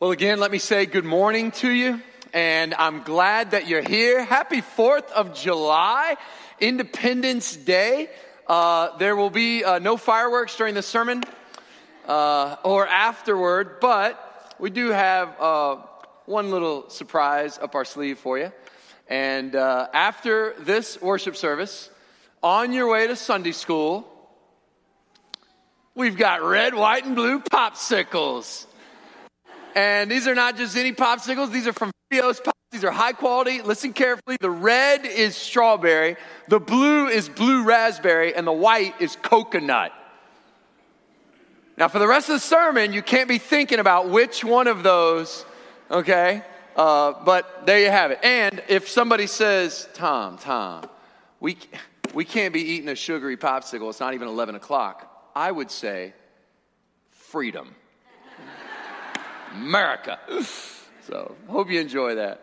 Well, again, let me say good morning to you, and I'm glad that you're here. Happy 4th of July, Independence Day. Uh, there will be uh, no fireworks during the sermon uh, or afterward, but we do have uh, one little surprise up our sleeve for you. And uh, after this worship service, on your way to Sunday school, we've got red, white, and blue popsicles. And these are not just any popsicles, these are from Frios Pops. These are high quality. Listen carefully. The red is strawberry, the blue is blue raspberry, and the white is coconut. Now, for the rest of the sermon, you can't be thinking about which one of those, okay? Uh, but there you have it. And if somebody says, Tom, Tom, we, we can't be eating a sugary popsicle, it's not even 11 o'clock, I would say, freedom. America. So, hope you enjoy that.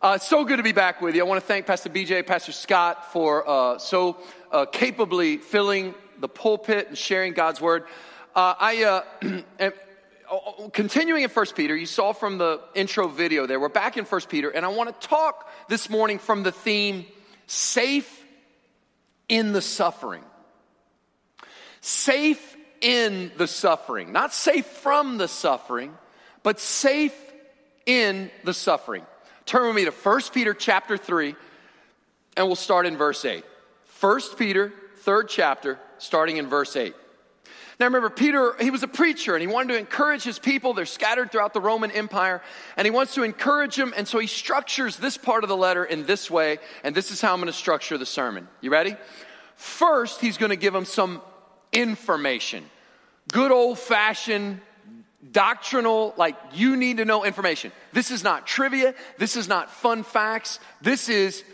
Uh, so good to be back with you. I want to thank Pastor BJ, Pastor Scott for uh, so uh, capably filling the pulpit and sharing God's word. Uh, I uh, am, continuing in First Peter. You saw from the intro video there. We're back in First Peter, and I want to talk this morning from the theme "Safe in the Suffering." Safe in the suffering, not safe from the suffering but safe in the suffering. Turn with me to 1 Peter chapter 3, and we'll start in verse 8. 1 Peter, third chapter, starting in verse 8. Now remember, Peter, he was a preacher and he wanted to encourage his people. They're scattered throughout the Roman Empire and he wants to encourage them. And so he structures this part of the letter in this way. And this is how I'm going to structure the sermon. You ready? First, he's going to give them some information. Good old fashioned doctrinal, like you need to know information. This is not trivia. This is not fun facts. This is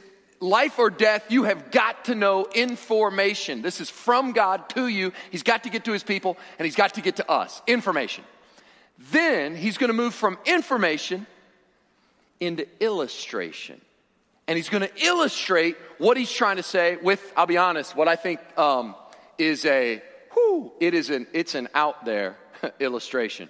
life or death. You have got to know information. This is from God to you. He's got to get to his people and he's got to get to us. Information. Then he's going to move from information into illustration. And he's going to illustrate what he's trying to say with, I'll be honest, what I think um, is a, whoo, it is an, it's an out there illustration.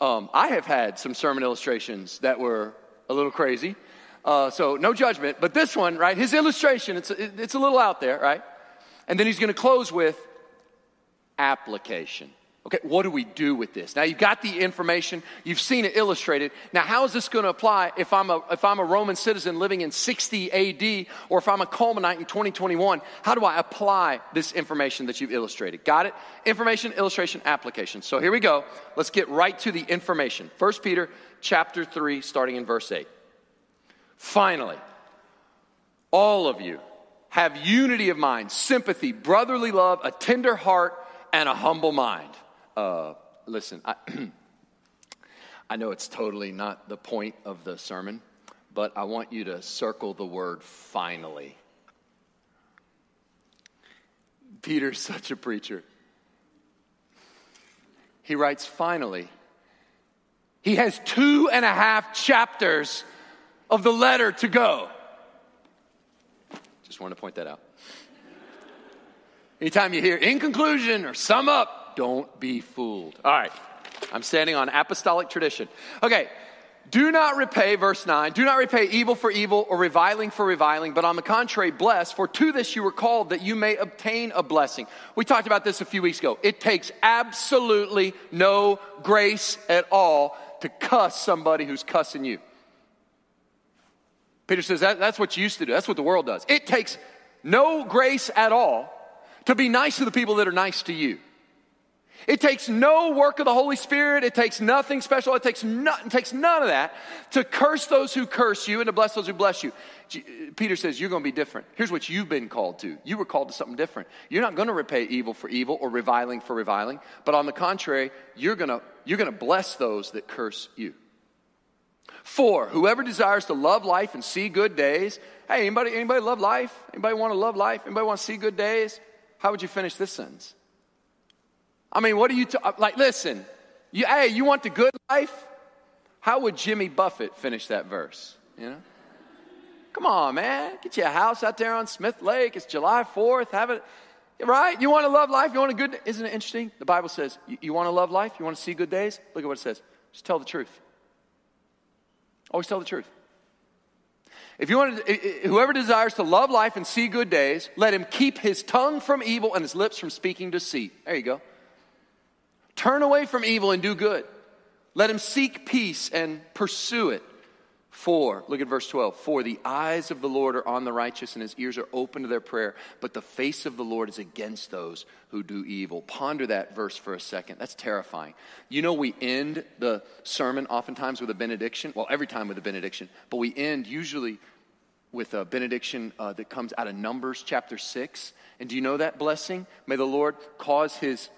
Um, I have had some sermon illustrations that were a little crazy. Uh, so no judgment, but this one, right? His illustration, it's, it's a little out there, right? And then he's going to close with application. Okay, what do we do with this? Now you've got the information, you've seen it illustrated. Now, how is this going to apply if I'm a if I'm a Roman citizen living in 60 AD or if I'm a Cullmanite in 2021? How do I apply this information that you've illustrated? Got it? Information, illustration, application. So here we go. Let's get right to the information. 1 Peter chapter 3 starting in verse 8. Finally, all of you have unity of mind, sympathy, brotherly love, a tender heart, and a humble mind. Uh, listen, I, I know it's totally not the point of the sermon, but I want you to circle the word finally. Peter's such a preacher. He writes, finally. He has two and a half chapters of the letter to go. Just want to point that out. Anytime you hear in conclusion or sum up, don't be fooled. All right. I'm standing on apostolic tradition. Okay. Do not repay, verse 9, do not repay evil for evil or reviling for reviling, but on the contrary, bless, for to this you were called that you may obtain a blessing. We talked about this a few weeks ago. It takes absolutely no grace at all to cuss somebody who's cussing you. Peter says that, that's what you used to do, that's what the world does. It takes no grace at all to be nice to the people that are nice to you. It takes no work of the Holy Spirit. It takes nothing special. It takes, no, it takes none of that to curse those who curse you and to bless those who bless you. Peter says, You're going to be different. Here's what you've been called to. You were called to something different. You're not going to repay evil for evil or reviling for reviling, but on the contrary, you're going to, you're going to bless those that curse you. Four, whoever desires to love life and see good days. Hey, anybody, anybody love life? Anybody want to love life? Anybody want to see good days? How would you finish this sentence? I mean, what are you ta- uh, like? Listen, you, hey, you want the good life? How would Jimmy Buffett finish that verse? You know, come on, man, get you a house out there on Smith Lake. It's July Fourth. Have it right. You want to love life. You want a good. Isn't it interesting? The Bible says you, you want to love life. You want to see good days. Look at what it says. Just tell the truth. Always tell the truth. If you want to, whoever desires to love life and see good days, let him keep his tongue from evil and his lips from speaking deceit. There you go. Turn away from evil and do good. Let him seek peace and pursue it. For, look at verse 12. For the eyes of the Lord are on the righteous, and his ears are open to their prayer, but the face of the Lord is against those who do evil. Ponder that verse for a second. That's terrifying. You know, we end the sermon oftentimes with a benediction. Well, every time with a benediction, but we end usually with a benediction uh, that comes out of Numbers chapter 6. And do you know that blessing? May the Lord cause his